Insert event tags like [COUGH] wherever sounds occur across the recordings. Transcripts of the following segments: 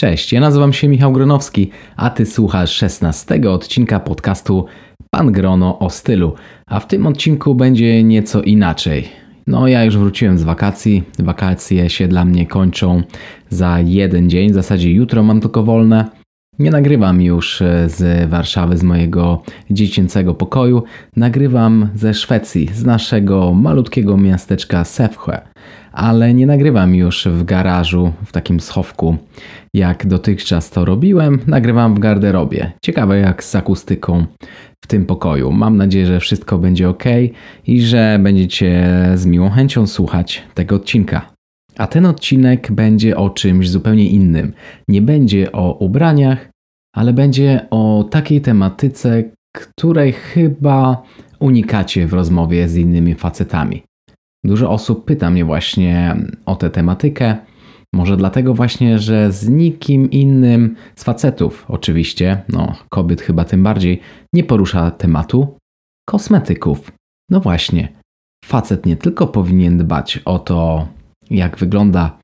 Cześć, ja nazywam się Michał Gronowski, a ty słuchasz 16 odcinka podcastu Pan Grono o stylu. A w tym odcinku będzie nieco inaczej. No, ja już wróciłem z wakacji. Wakacje się dla mnie kończą za jeden dzień, w zasadzie jutro mam tylko wolne. Nie nagrywam już e, z Warszawy, z mojego dziecięcego pokoju. Nagrywam ze Szwecji, z naszego malutkiego miasteczka Sävsjö. Ale nie nagrywam już w garażu, w takim schowku, jak dotychczas to robiłem. Nagrywam w garderobie. Ciekawe jak z akustyką w tym pokoju. Mam nadzieję, że wszystko będzie ok i że będziecie z miłą chęcią słuchać tego odcinka. A ten odcinek będzie o czymś zupełnie innym. Nie będzie o ubraniach, ale będzie o takiej tematyce, której chyba unikacie w rozmowie z innymi facetami. Dużo osób pyta mnie właśnie o tę tematykę. Może dlatego właśnie, że z nikim innym, z facetów oczywiście, no kobiet chyba tym bardziej, nie porusza tematu kosmetyków. No właśnie, facet nie tylko powinien dbać o to, jak wygląda,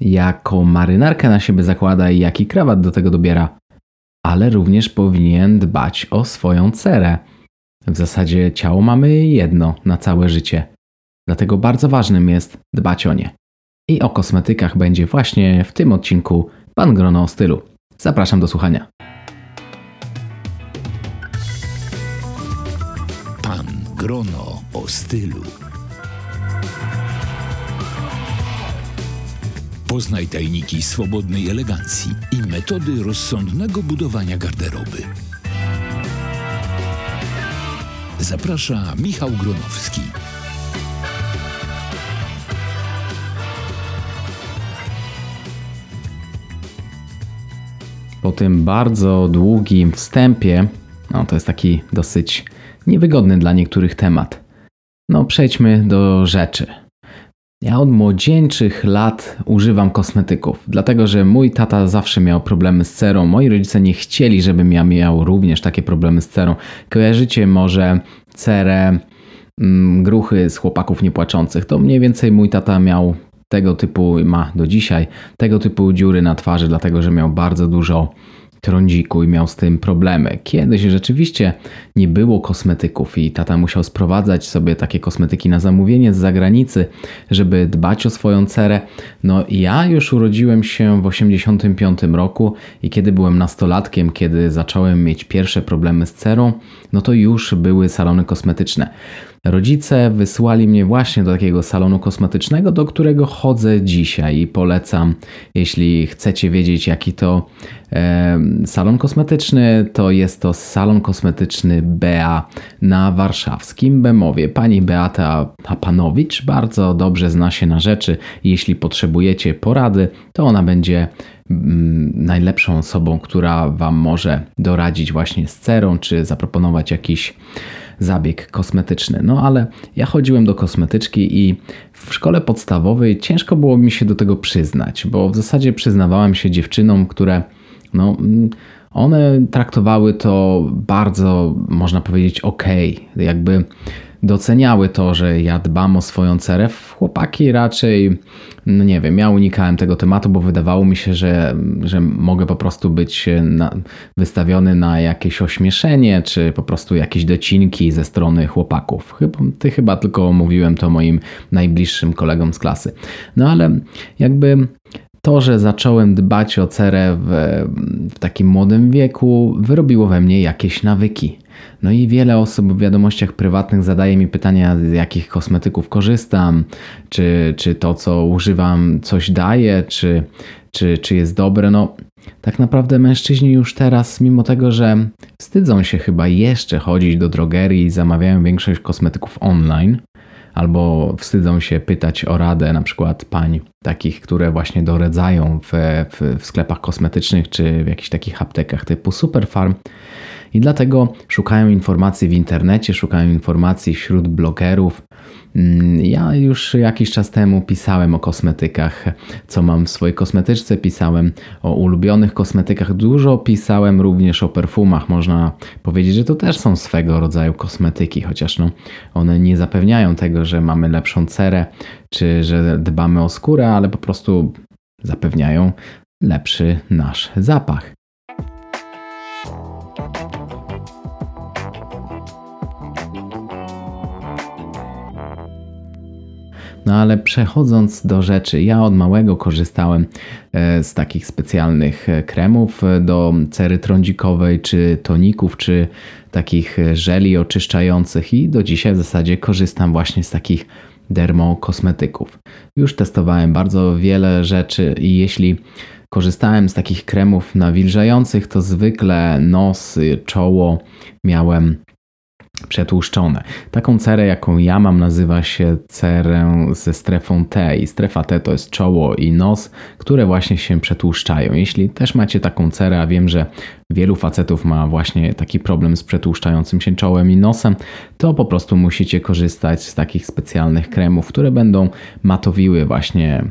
jaką marynarkę na siebie zakłada i jaki krawat do tego dobiera, ale również powinien dbać o swoją cerę. W zasadzie ciało mamy jedno na całe życie, dlatego bardzo ważnym jest dbać o nie. I o kosmetykach będzie właśnie w tym odcinku Pan Grono o stylu. Zapraszam do słuchania. Pan Grono o stylu. Poznaj tajniki swobodnej elegancji i metody rozsądnego budowania garderoby. Zaprasza Michał Gronowski. Po tym bardzo długim wstępie, no to jest taki dosyć niewygodny dla niektórych temat. No przejdźmy do rzeczy. Ja od młodzieńczych lat używam kosmetyków, dlatego że mój tata zawsze miał problemy z cerą. Moi rodzice nie chcieli, żebym ja miał również takie problemy z cerą. Kojarzycie może cerę, mm, gruchy z chłopaków niepłaczących. To mniej więcej mój tata miał tego typu, ma do dzisiaj, tego typu dziury na twarzy, dlatego że miał bardzo dużo trądziku i miał z tym problemy. Kiedyś rzeczywiście nie było kosmetyków i tata musiał sprowadzać sobie takie kosmetyki na zamówienie z zagranicy, żeby dbać o swoją cerę. No ja już urodziłem się w 85 roku i kiedy byłem nastolatkiem, kiedy zacząłem mieć pierwsze problemy z cerą, no to już były salony kosmetyczne. Rodzice wysłali mnie właśnie do takiego salonu kosmetycznego, do którego chodzę dzisiaj i polecam, jeśli chcecie wiedzieć, jaki to e, salon kosmetyczny, to jest to salon kosmetyczny Bea na warszawskim Bemowie. Pani Beata Papanowicz bardzo dobrze zna się na rzeczy jeśli potrzebujecie porady, to ona będzie mm, najlepszą osobą, która Wam może doradzić właśnie z cerą, czy zaproponować jakiś zabieg kosmetyczny. No ale ja chodziłem do kosmetyczki i w szkole podstawowej ciężko było mi się do tego przyznać, bo w zasadzie przyznawałem się dziewczynom, które no one traktowały to bardzo, można powiedzieć, ok. Jakby doceniały to, że ja dbam o swoją cerę. Chłopaki raczej, no nie wiem, ja unikałem tego tematu, bo wydawało mi się, że, że mogę po prostu być na, wystawiony na jakieś ośmieszenie, czy po prostu jakieś docinki ze strony chłopaków. Chyba, ty chyba tylko mówiłem to moim najbliższym kolegom z klasy. No ale jakby to, że zacząłem dbać o cerę w, w, takim młodym wieku, wyrobiło we mnie jakieś nawyki. No i wiele osób w wiadomościach prywatnych zadaje mi pytania, z jakich kosmetyków korzystam, czy, czy to, co używam, coś daje, czy, czy, czy jest dobre. No, tak naprawdę mężczyźni już teraz, mimo tego, że wstydzą się chyba jeszcze chodzić do drogerii i zamawiają większość kosmetyków online, albo wstydzą się pytać o radę na przykład pań takich, które właśnie doradzają w, w, w sklepach kosmetycznych czy w jakichś takich aptekach typu Superfarm, i dlatego szukają informacji w internecie, szukają informacji wśród blogerów. Mm, ja już jakiś czas temu pisałem o kosmetykach, co mam w swojej kosmetyczce, pisałem o ulubionych kosmetykach, dużo pisałem również o perfumach. Można powiedzieć, że to też są swego rodzaju kosmetyki, chociaż no, one nie zapewniają tego, że mamy lepszą cerę, czy że dbamy o skórę, ale po prostu zapewniają lepszy nasz zapach. No ale przechodząc do rzeczy, ja od małego korzystałem e, z takich specjalnych e, kremów e, do cery trądzikowej, czy toników, czy takich żeli oczyszczających i do dzisiaj w zasadzie korzystam właśnie z takich dermokosmetyków. Już testowałem bardzo wiele rzeczy i jeśli korzystałem z takich kremów nawilżających, to zwykle nos, czoło miałem przetłuszczone. Taką cerę, jaką ja mam, nazywa się cerę ze strefą T i strefa T to jest czoło i nos, które właśnie się przetłuszczają. Jeśli też macie taką cerę, a wiem, że wielu facetów ma właśnie taki problem z przetłuszczającym się czołem i nosem, to po prostu musicie korzystać z takich specjalnych kremów, które będą matowiły właśnie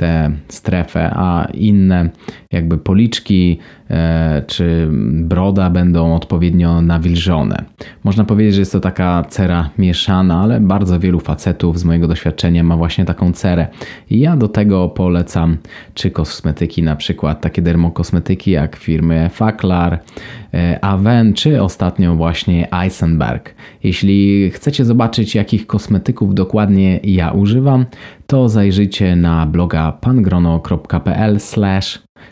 tę strefę, a inne jakby policzki e, czy broda będą odpowiednio nawilżone. Można powiedzieć, że jest to taka cera mieszana, ale bardzo wielu facetów z mojego doświadczenia ma właśnie taką cerę. I ja do tego polecam czy kosmetyki, na przykład takie dermokosmetyki jak firmy Faklar, e, Aven czy ostatnio właśnie Eisenberg. Jeśli chcecie zobaczyć jakich kosmetyków dokładnie ja używam, to zajrzyjcie na bloga pangrono.pl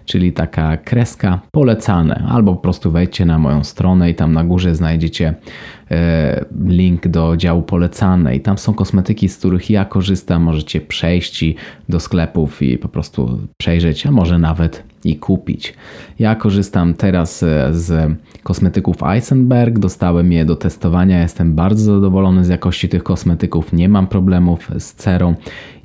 czyli taka kreska polecane, albo po prostu wejdźcie na moją stronę i tam na górze znajdziecie e, link do działu polecane i tam są kosmetyki, z których ja korzystam. Możecie przejść do sklepów i po prostu przejrzeć, a może nawet i kupić. Ja korzystam teraz e, z kosmetyków Eisenberg, dostałem je do testowania, jestem bardzo zadowolony z jakości tych kosmetyków, nie mam problemów z cerą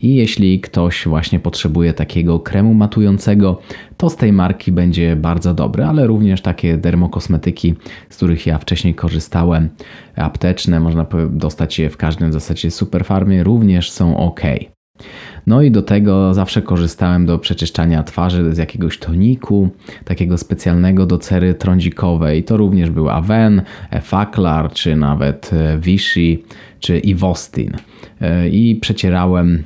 i jeśli ktoś właśnie potrzebuje takiego kremu matującego, to z tej marki będzie bardzo dobre, ale również takie dermokosmetyki, z których ja wcześniej korzystałem, apteczne, można dostać je w każdym w zasadzie superfarmie, również są ok. No i do tego zawsze korzystałem do przeczyszczania twarzy z jakiegoś toniku, takiego specjalnego do cery trądzikowej. To również był Aven, Faklar, czy nawet e, Vichy, czy Ivostin. E, I przecierałem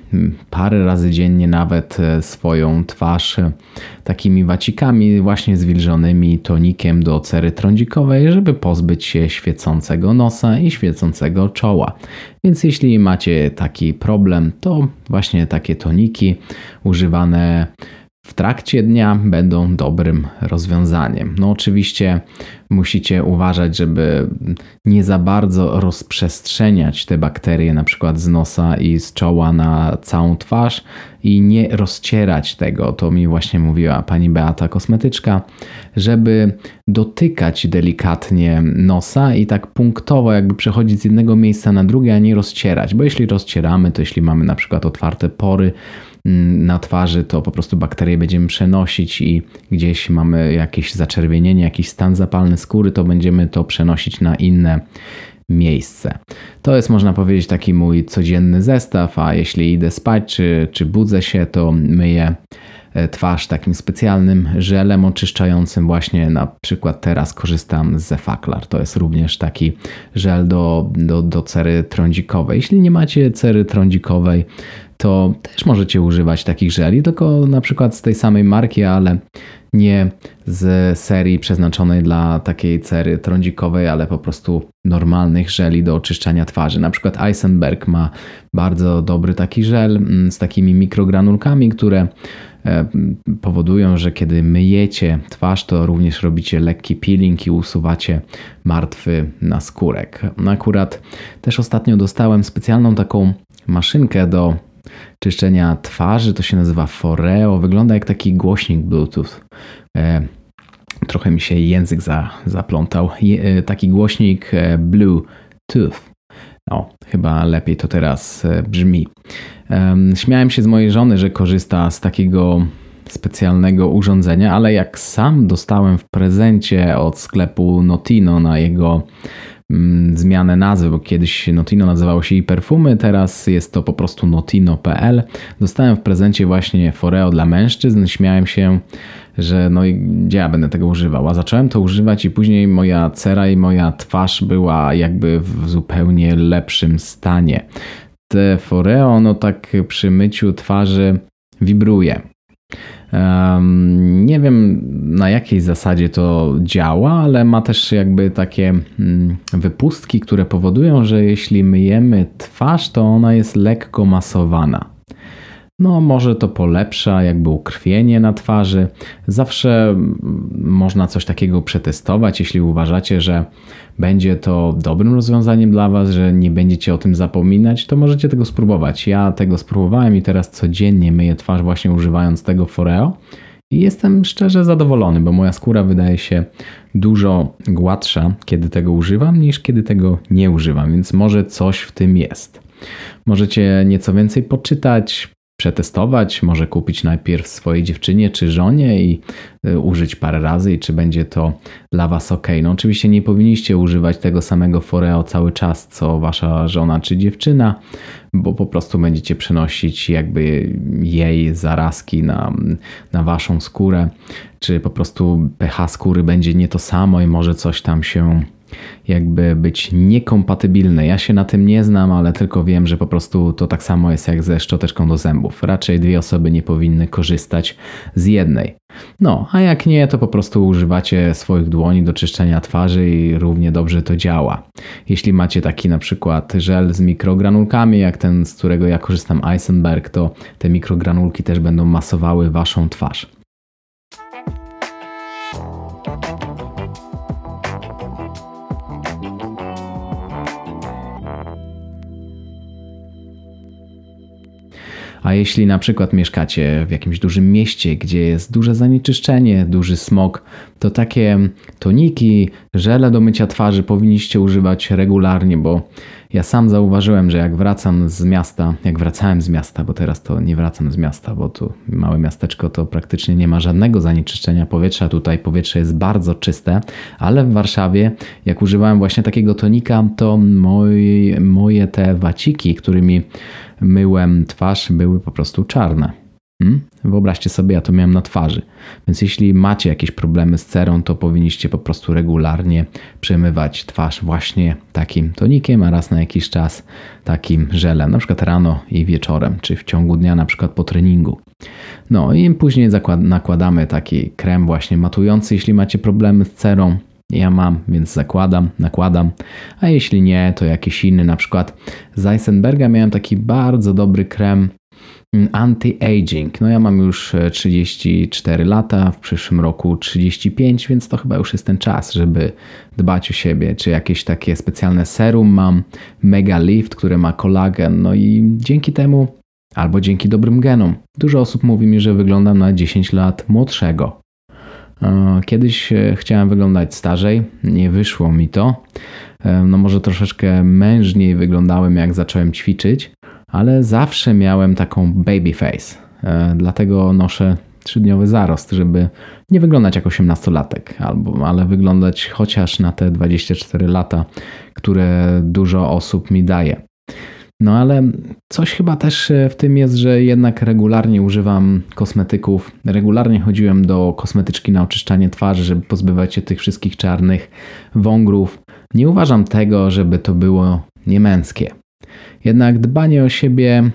parę razy dziennie nawet e, swoją twarz takimi wacikami właśnie zwilżonymi tonikiem do cery trądzikowej, żeby pozbyć się świecącego nosa i świecącego czoła. Więc jeśli macie taki problem, to właśnie takie toniki używane w trakcie dnia będą dobrym rozwiązaniem. No oczywiście musicie uważać, żeby nie za bardzo rozprzestrzeniać te bakterie na przykład z nosa i z czoła na całą twarz i nie rozcierać tego. To mi właśnie mówiła pani Beata kosmetyczka, żeby dotykać delikatnie nosa i tak punktowo jakby przechodzić z jednego miejsca na drugie, a nie rozcierać, bo jeśli rozcieramy, to jeśli mamy na przykład otwarte pory, na twarzy, to po prostu bakterie będziemy przenosić i gdzieś mamy jakieś zaczerwienienie, jakiś stan zapalny skóry, to będziemy to przenosić na inne miejsce. To jest, można powiedzieć, taki mój codzienny zestaw, a jeśli idę spać czy, czy budzę się, to myję twarz takim specjalnym żelem oczyszczającym. Właśnie na przykład teraz korzystam z Zefaklar. To jest również taki żel do, do, do cery trądzikowej. Jeśli nie macie cery trądzikowej, to też możecie używać takich żeli, tylko na przykład z tej samej marki, ale nie z serii przeznaczonej dla takiej cery trądzikowej, ale po prostu normalnych żeli do oczyszczania twarzy. Na przykład Eisenberg ma bardzo dobry taki żel mm, z takimi mikrogranulkami, które e, powodują, że kiedy myjecie twarz, to również robicie lekki peeling i usuwacie martwy naskórek. Akurat też ostatnio dostałem specjalną taką maszynkę do czyszczenia twarzy, to się nazywa Foreo, wygląda jak taki głośnik Bluetooth. E, trochę mi się język za, zaplątał. E, taki głośnik e, Bluetooth. No, chyba lepiej to teraz e, brzmi. Śmiałem się z mojej żony, że korzysta z takiego specjalnego urządzenia, ale jak sam dostałem w prezencie od sklepu Notino na jego Mm, zmianę nazwy, bo kiedyś Notino nazywało się i perfumy, teraz jest to po prostu notino.pl. Dostałem w prezencie właśnie Foreo dla mężczyzn. Śmiałem się, że no i gdzie ja będę tego używał. A zacząłem to używać i później moja cera i moja twarz była jakby w zupełnie lepszym stanie. Te Foreo, no tak przy myciu twarzy wibruje. Nie wiem na jakiej zasadzie to działa, ale ma też jakby takie mm, wypustki, które powodują, że jeśli myjemy twarz, to ona jest lekko masowana. No, może to polepsza jakby ukrwienie na twarzy. Zawsze mm, można coś takiego przetestować, jeśli uważacie, że będzie to dobrym rozwiązaniem dla Was, że nie będziecie o tym zapominać, to możecie tego spróbować. Ja tego spróbowałem i teraz codziennie myję twarz właśnie używając tego Foreo i jestem szczerze zadowolony, bo moja skóra wydaje się dużo gładsza, kiedy tego używam, niż kiedy tego nie używam, więc może coś w tym jest. Możecie nieco więcej poczytać, przetestować, może kupić najpierw swojej dziewczynie czy żonie i y, użyć parę razy i czy będzie to dla Was ok. No oczywiście nie powinniście używać tego samego Foreo cały czas, co Wasza żona czy dziewczyna, bo po prostu będziecie przenosić jakby jej zarazki na, na Waszą skórę, czy po prostu pH skóry będzie nie to samo i może coś tam się jakby być niekompatybilne. Ja się na tym nie znam, ale tylko wiem, że po prostu to tak samo jest jak ze szczoteczką do zębów. Raczej dwie osoby nie powinny korzystać z jednej. No, a jak nie, to po prostu używacie swoich dłoni do czyszczenia twarzy i równie dobrze to działa. Jeśli macie taki na przykład żel z mikrogranulkami, jak ten, z którego ja korzystam, Eisenberg, to te mikrogranulki też będą masowały waszą twarz. A jeśli na przykład mieszkacie w jakimś dużym mieście, gdzie jest duże zanieczyszczenie, duży smog, to takie toniki, żele do mycia twarzy powinniście używać regularnie, bo ja sam zauważyłem, że jak wracam z miasta, jak wracałem z miasta, bo teraz to nie wracam z miasta, bo tu małe miasteczko to praktycznie nie ma żadnego zanieczyszczenia powietrza. Tutaj powietrze jest bardzo czyste, ale w Warszawie, jak używałem właśnie takiego tonika, to moi, moje te waciki, którymi myłem twarz, były po prostu czarne. Hmm? Wyobraźcie sobie, ja to miałem na twarzy. Więc jeśli macie jakieś problemy z cerą, to powinniście po prostu regularnie przemywać twarz właśnie takim tonikiem, a raz na jakiś czas takim żelem, na przykład rano i wieczorem, czy w ciągu dnia, na przykład po treningu. No i później nakładamy taki krem właśnie matujący, jeśli macie problemy z cerą. Ja mam, więc zakładam, nakładam, a jeśli nie, to jakiś inny, na przykład z Eisenberga miałem taki bardzo dobry krem mm, anti-aging. No ja mam już 34 e, lata, w przyszłym roku 35, więc to chyba już jest ten czas, żeby dbać o siebie. Czy jakieś takie specjalne serum mam, Mega Lift, które ma kolagen, no i dzięki temu albo dzięki dobrym genom. Dużo osób mówi mi, że wyglądam na 10 lat młodszego. E, kiedyś e, chciałem wyglądać starzej, nie wyszło mi to. E, no może troszeczkę mężniej wyglądałem jak zacząłem ćwiczyć, ale zawsze miałem taką baby face. Dlatego noszę trzydniowy zarost, żeby nie wyglądać jak osiemnastolatek, albo, ale wyglądać chociaż na te 24 lata, które dużo osób mi daje. No ale coś chyba też e, w tym jest, że jednak regularnie używam kosmetyków. Regularnie chodziłem do kosmetyczki na oczyszczanie twarzy, żeby pozbywać się tych wszystkich czarnych wągrów. Nie uważam tego, żeby to było niemęskie. Jednak dbanie o siebie,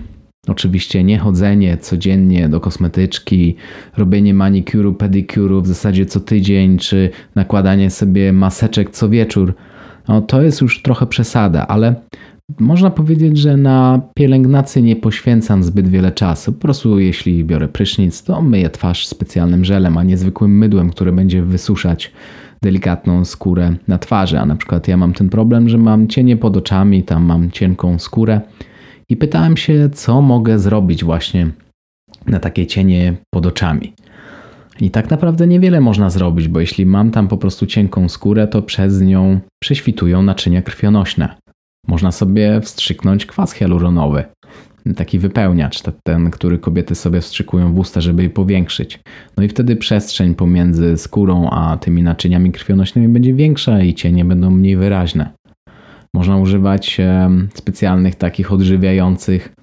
oczywiście nie chodzenie codziennie do kosmetyczki, robienie manikuru, pedikuru w zasadzie co tydzień, czy nakładanie sobie maseczek co wieczór, no to jest już trochę przesada, ale można powiedzieć, że na pielęgnację nie poświęcam zbyt wiele czasu. Po prostu jeśli biorę prysznic, to myję twarz specjalnym żelem, a nie zwykłym mydłem, które będzie wysuszać delikatną skórę na twarzy. A na przykład ja mam ten problem, że mam cienie pod oczami, tam mam cienką skórę i pytałem się, co mogę zrobić właśnie na takie cienie pod oczami. I tak naprawdę niewiele można zrobić, bo jeśli mam tam po prostu cienką skórę, to przez nią prześwitują naczynia krwionośne. Można sobie wstrzyknąć kwas hialuronowy, taki wypełniacz, ten, który kobiety sobie wstrzykują w usta, żeby je powiększyć. No i wtedy przestrzeń pomiędzy skórą a tymi naczyniami krwionośnymi będzie większa i cienie będą mniej wyraźne. Można używać specjalnych takich odżywiających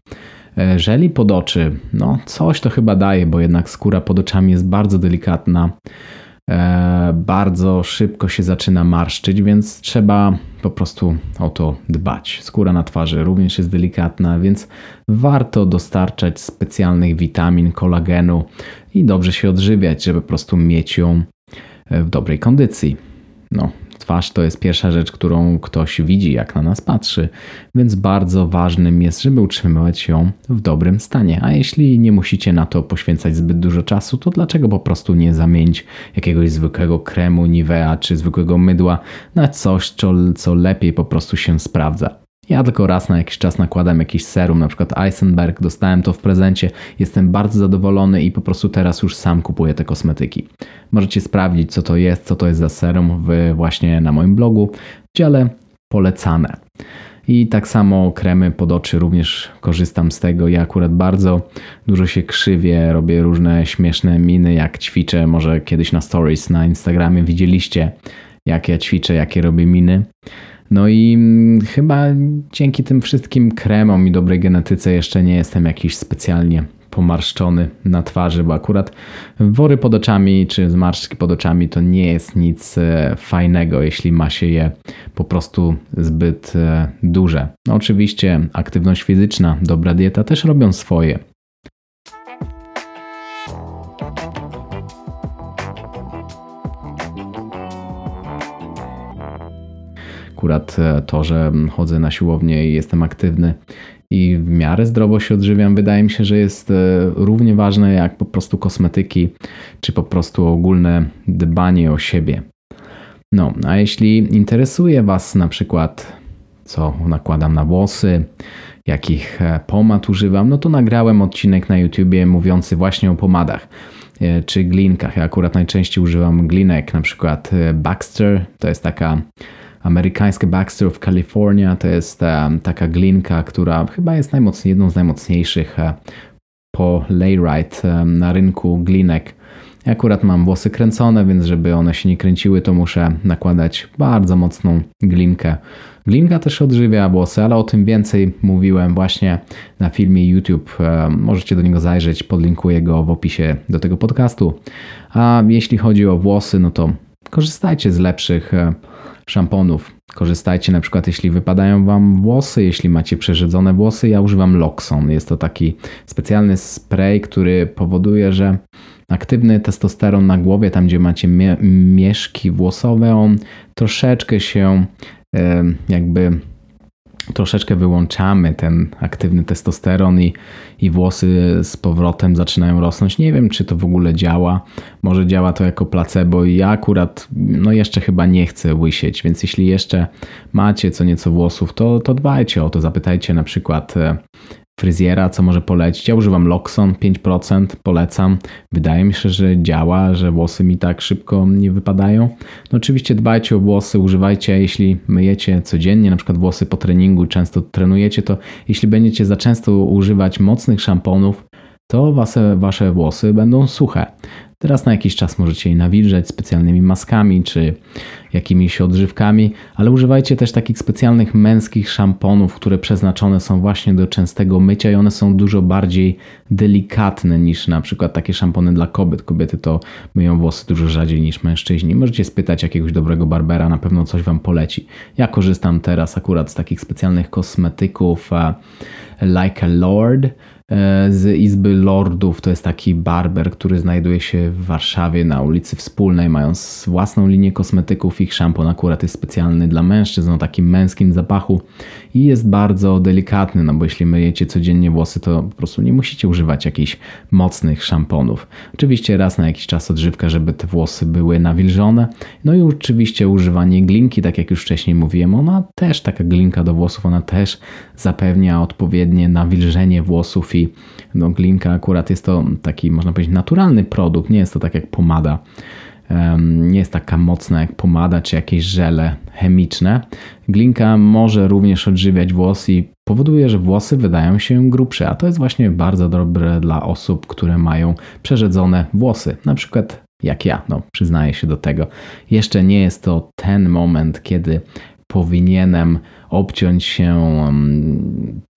e, żeli pod oczy. No, coś to chyba daje, bo jednak skóra pod oczami jest bardzo delikatna. E, bardzo szybko się zaczyna marszczyć, więc trzeba po prostu o to dbać. Skóra na twarzy również jest delikatna, więc warto dostarczać specjalnych witamin, kolagenu i dobrze się odżywiać, żeby po prostu mieć ją w dobrej kondycji. No, Twarz to jest pierwsza rzecz, którą ktoś widzi, jak na nas patrzy, więc bardzo ważnym jest, żeby utrzymywać ją w dobrym stanie. A jeśli nie musicie na to poświęcać zbyt dużo czasu, to dlaczego po prostu nie zamienić jakiegoś zwykłego kremu Nivea czy zwykłego mydła na coś, co, co lepiej po prostu się sprawdza? Ja tylko raz na jakiś czas nakładam jakiś serum, na przykład Eisenberg, dostałem to w prezencie, jestem bardzo zadowolony i po prostu teraz już sam kupuję te kosmetyki. Możecie sprawdzić, co to jest, co to jest za serum w, właśnie na moim blogu w dziale polecane. I tak samo kremy pod oczy również korzystam z tego. Ja akurat bardzo dużo się krzywię, robię różne śmieszne miny, jak ćwiczę. Może kiedyś na stories na Instagramie widzieliście, jak ja ćwiczę, jakie robię miny. No i mm, chyba dzięki tym wszystkim kremom i dobrej genetyce jeszcze nie jestem jakiś specjalnie pomarszczony na twarzy, bo akurat wory pod oczami czy zmarszczki pod oczami to nie jest nic e, fajnego, jeśli ma się je po prostu zbyt e, duże. No oczywiście aktywność fizyczna, dobra dieta też robią swoje. Akurat e, to, że chodzę na siłownię i jestem aktywny i w miarę zdrowo się odżywiam, wydaje mi się, że jest e, równie ważne jak po prostu kosmetyki, czy po prostu ogólne dbanie o siebie. No, a jeśli interesuje Was na przykład, co nakładam na włosy, jakich e, pomad używam, no to nagrałem odcinek na YouTubie mówiący właśnie o pomadach czy glinkach. Ja akurat najczęściej używam glinek, na przykład Baxter, to jest taka amerykańskie Baxter of California to jest taka glinka, która chyba jest najmocniej, jedną z najmocniejszych uh, po layrite um, na rynku glinek. Ja akurat mam włosy kręcone, więc żeby one się nie kręciły, to muszę nakładać bardzo mocną glinkę. Glinka też odżywia włosy, ale o tym więcej mówiłem właśnie na filmie YouTube. Możecie do niego zajrzeć, podlinkuję go w opisie do tego podcastu. A jeśli chodzi o włosy, no to korzystajcie z lepszych szamponów. Korzystajcie na przykład, jeśli wypadają Wam włosy, jeśli macie przerzedzone włosy. Ja używam Loxon. Jest to taki specjalny spray, który powoduje, że aktywny testosteron na głowie, tam gdzie macie mie mieszki włosowe, on troszeczkę się jakby troszeczkę wyłączamy ten aktywny testosteron i, i włosy z powrotem zaczynają rosnąć. Nie wiem, czy to w ogóle działa. Może działa to jako placebo i ja akurat no jeszcze chyba nie chcę łysieć, więc jeśli jeszcze macie co nieco włosów, to, to dbajcie o to. Zapytajcie na przykład e, fryzjera, co może polecić. Ja używam Loxon 5%, polecam. Wydaje mi się, że działa, że włosy mi tak szybko nie wypadają. No oczywiście dbajcie o włosy, używajcie, jeśli myjecie codziennie, na przykład włosy po treningu, często trenujecie, to jeśli będziecie za często używać mocnych szamponów, to wasze, wasze włosy będą suche. Teraz na jakiś czas możecie je nawilżać specjalnymi maskami czy jakimiś odżywkami, ale używajcie też takich specjalnych męskich szamponów, które przeznaczone są właśnie do częstego mycia i one są dużo bardziej delikatne niż na przykład takie szampony dla kobiet. Kobiety to myją włosy dużo rzadziej niż mężczyźni. Możecie spytać jakiegoś dobrego barbera, na pewno coś Wam poleci. Ja korzystam teraz akurat z takich specjalnych kosmetyków Like a Lord, z Izby Lordów. To jest taki barber, który znajduje się w Warszawie na ulicy Wspólnej. Mają własną linię kosmetyków. Ich szampon akurat jest specjalny dla mężczyzn o takim męskim zapachu i jest bardzo delikatny, no bo jeśli myjecie codziennie włosy, to po prostu nie musicie używać jakichś mocnych szamponów. Oczywiście raz na jakiś czas odżywka, żeby te włosy były nawilżone. No i oczywiście używanie glinki, tak jak już wcześniej mówiłem, ona też, taka glinka do włosów, ona też zapewnia odpowiednie nawilżenie włosów i no, glinka akurat jest to taki, można powiedzieć, naturalny produkt, nie jest to tak jak pomada nie jest taka mocna jak pomada czy jakieś żele chemiczne. Glinka może również odżywiać włosy i powoduje, że włosy wydają się grubsze, a to jest właśnie bardzo dobre dla osób, które mają przerzedzone włosy, na przykład jak ja, no przyznaję się do tego. Jeszcze nie jest to ten moment, kiedy powinienem obciąć się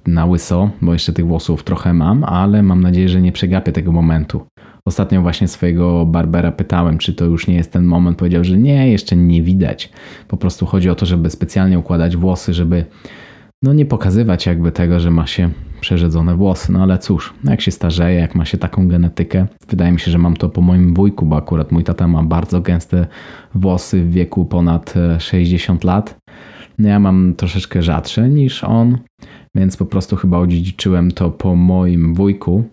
na łyso, bo jeszcze tych włosów trochę mam, ale mam nadzieję, że nie przegapię tego momentu. Ostatnio właśnie swojego barbera pytałem, czy to już nie jest ten moment. Powiedział, że nie, jeszcze nie widać. Po prostu chodzi o to, żeby specjalnie układać włosy, żeby no nie pokazywać jakby tego, że ma się przerzedzone włosy. No ale cóż, jak się starzeje, jak ma się taką genetykę, wydaje mi się, że mam to po moim wujku, bo akurat mój tata ma bardzo gęste włosy w wieku ponad 60 e, lat. No ja mam troszeczkę rzadsze niż on, więc po prostu chyba odziedziczyłem to po moim wujku.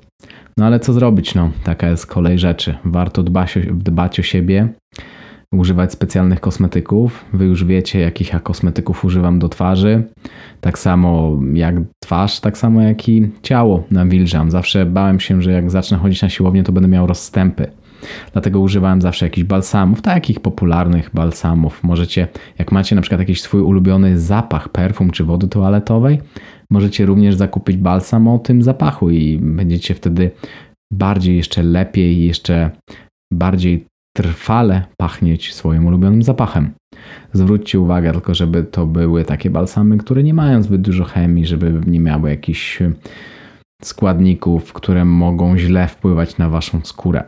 No ale co zrobić, no, taka jest kolej rzeczy. Warto dbać o, dbać o siebie, używać specjalnych kosmetyków. Wy już wiecie, jakich ja kosmetyków używam do twarzy. Tak samo jak twarz, tak samo jak i ciało nawilżam. Zawsze bałem się, że jak zacznę chodzić na siłownię, to będę miał rozstępy. Dlatego używałem zawsze jakichś balsamów, takich popularnych balsamów. Możecie, jak macie na przykład jakiś swój ulubiony zapach perfum czy wody toaletowej, możecie również zakupić balsam o tym zapachu i będziecie wtedy bardziej jeszcze lepiej, jeszcze bardziej trwale pachnieć swoim ulubionym zapachem. Zwróćcie uwagę tylko, żeby to były takie balsamy, które nie mają zbyt dużo chemii, żeby nie miały jakichś składników, które mogą źle wpływać na waszą skórę.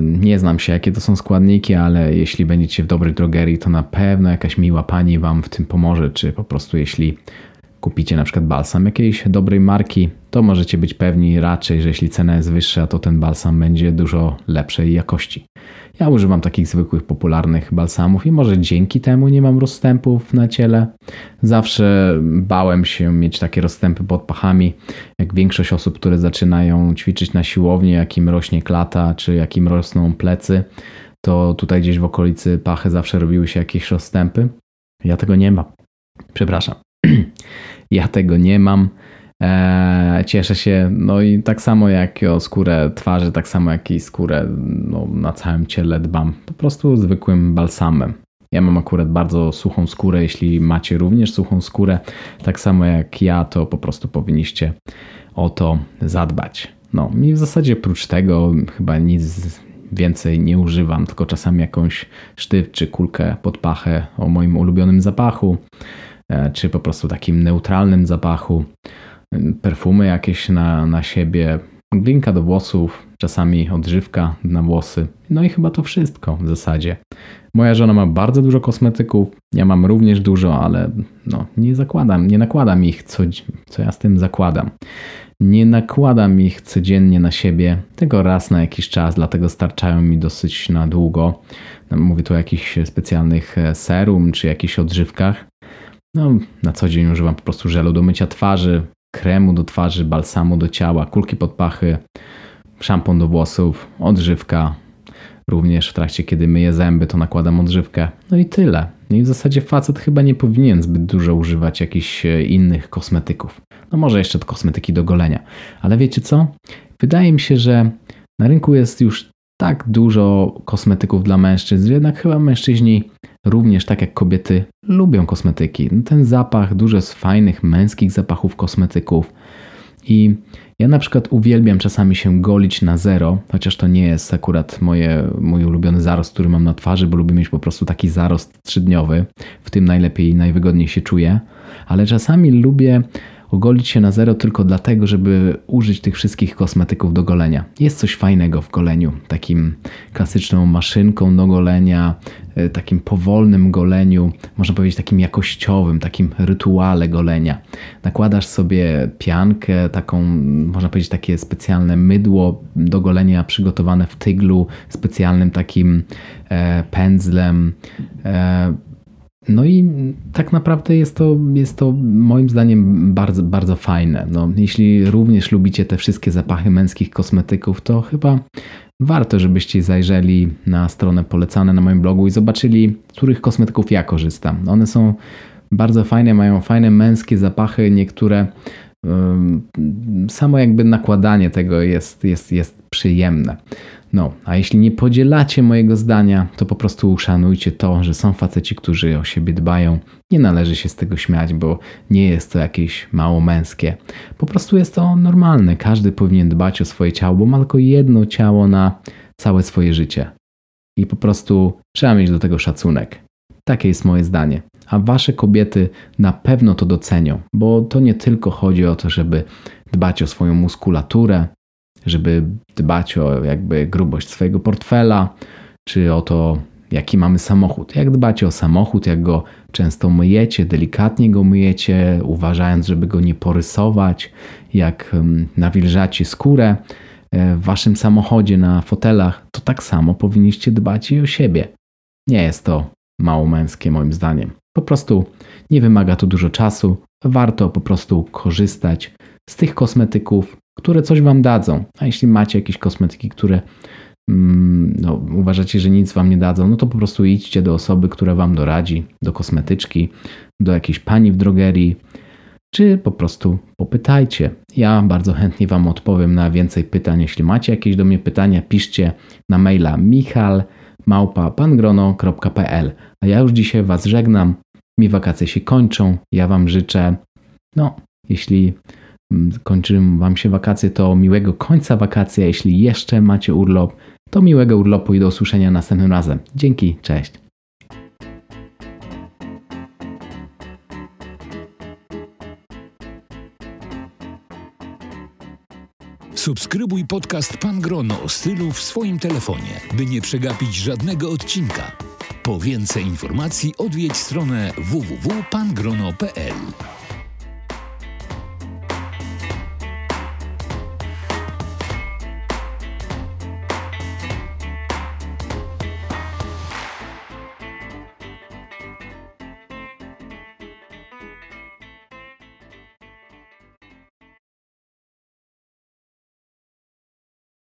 Nie znam się, jakie to są składniki, ale jeśli będziecie w dobrej drogerii, to na pewno jakaś miła pani wam w tym pomoże, czy po prostu jeśli kupicie na przykład balsam jakiejś dobrej marki, to możecie być pewni raczej, że jeśli cena jest wyższa, to ten balsam będzie dużo lepszej jakości. Ja używam takich zwykłych, popularnych balsamów i może dzięki temu nie mam rozstępów na ciele. Zawsze bałem się mieć takie rozstępy pod pachami, jak większość osób, które zaczynają ćwiczyć na siłowni, jakim rośnie klata, czy jakim rosną plecy, to tutaj gdzieś w okolicy pachy zawsze robiły się jakieś rozstępy. Ja tego nie mam. Przepraszam. [CLEARS THROAT] ja tego nie mam. Eee, cieszę się, no i tak samo jak o skórę twarzy, tak samo jak i skórę no, na całym ciele dbam. Po prostu zwykłym balsamem. Ja mam akurat bardzo suchą skórę. Jeśli macie również suchą skórę, tak samo jak ja, to po prostu powinniście o to zadbać. No i w zasadzie oprócz tego chyba nic więcej nie używam, tylko czasami jakąś sztyw czy kulkę pod pachę o moim ulubionym zapachu. E, czy po prostu takim neutralnym zapachu, perfumy jakieś na, na siebie, glinka do włosów, czasami odżywka na włosy. No i chyba to wszystko w zasadzie. Moja żona ma bardzo dużo kosmetyków, ja mam również dużo, ale no, nie zakładam, nie nakładam ich, co, co ja z tym zakładam. Nie nakładam ich codziennie na siebie, tylko raz na jakiś czas, dlatego starczają mi dosyć na długo. Mówię tu o jakichś specjalnych e, serum czy jakichś odżywkach. No, na co dzień używam po prostu żelu do mycia twarzy, kremu do twarzy, balsamu do ciała, kulki pod pachy, szampon do włosów, odżywka. Również w trakcie, kiedy myję zęby, to nakładam odżywkę. No i tyle. No i w zasadzie facet chyba nie powinien zbyt dużo używać jakichś e, innych kosmetyków. No może jeszcze kosmetyki do golenia. Ale wiecie co? Wydaje mi się, że na rynku jest już tak dużo kosmetyków dla mężczyzn, jednak chyba mężczyźni również tak jak kobiety lubią kosmetyki. Ten zapach, dużo z fajnych męskich zapachów kosmetyków. I ja na przykład uwielbiam czasami się golić na zero, chociaż to nie jest akurat moje, mój ulubiony zarost, który mam na twarzy, bo lubię mieć po prostu taki zarost trzydniowy. W tym najlepiej i najwygodniej się czuję. Ale czasami lubię ogolić się na zero tylko dlatego, żeby użyć tych wszystkich kosmetyków do golenia. Jest coś fajnego w goleniu, takim klasyczną maszynką do golenia, e, takim powolnym goleniu, można powiedzieć takim jakościowym, takim rytuale golenia. Nakładasz sobie piankę, taką, można powiedzieć takie specjalne mydło do golenia przygotowane w tyglu, specjalnym takim e, pędzlem. E, no i tak naprawdę jest to, jest to moim zdaniem bardzo, bardzo fajne. No, jeśli również lubicie te wszystkie zapachy męskich kosmetyków, to chyba warto, żebyście zajrzeli na stronę polecane na moim blogu i zobaczyli, których kosmetyków ja korzystam. One są bardzo fajne, mają fajne męskie zapachy, niektóre samo jakby nakładanie tego jest, jest, jest przyjemne. No, a jeśli nie podzielacie mojego zdania, to po prostu uszanujcie to, że są faceci, którzy o siebie dbają. Nie należy się z tego śmiać, bo nie jest to jakieś mało męskie. Po prostu jest to normalne. Każdy powinien dbać o swoje ciało, bo ma tylko jedno ciało na całe swoje życie. I po prostu trzeba mieć do tego szacunek. Takie jest moje zdanie. A wasze kobiety na pewno to docenią, bo to nie tylko chodzi o to, żeby dbać o swoją muskulaturę, żeby dbać o jakby grubość swojego portfela, czy o to, jaki mamy samochód. Jak dbacie o samochód, jak go często myjecie, delikatnie go myjecie, uważając, żeby go nie porysować, jak nawilżacie skórę e, w waszym samochodzie na fotelach, to tak samo powinniście dbać i o siebie. Nie jest to mało męskie moim zdaniem. Po prostu nie wymaga to dużo czasu, warto po prostu korzystać z tych kosmetyków, które coś wam dadzą. A jeśli macie jakieś kosmetyki, które mm, no, uważacie, że nic wam nie dadzą, no to po prostu idźcie do osoby, która wam doradzi, do kosmetyczki, do jakiejś pani w drogerii, czy po prostu popytajcie. Ja bardzo chętnie wam odpowiem na więcej pytań. Jeśli macie jakieś do mnie pytania, piszcie na maila michal.pangrono.pl A ja już dzisiaj was żegnam. Mi wakacje się kończą. Ja wam życzę, no, jeśli Mm, kończy Wam się wakacje, to miłego końca wakacji, a jeśli jeszcze macie urlop, to miłego urlopu i do usłyszenia następnym razem. Dzięki, cześć. Subskrybuj podcast Pan Grono o stylu w swoim telefonie, by nie przegapić żadnego odcinka. Po więcej informacji odwiedź stronę www.pangrono.pl.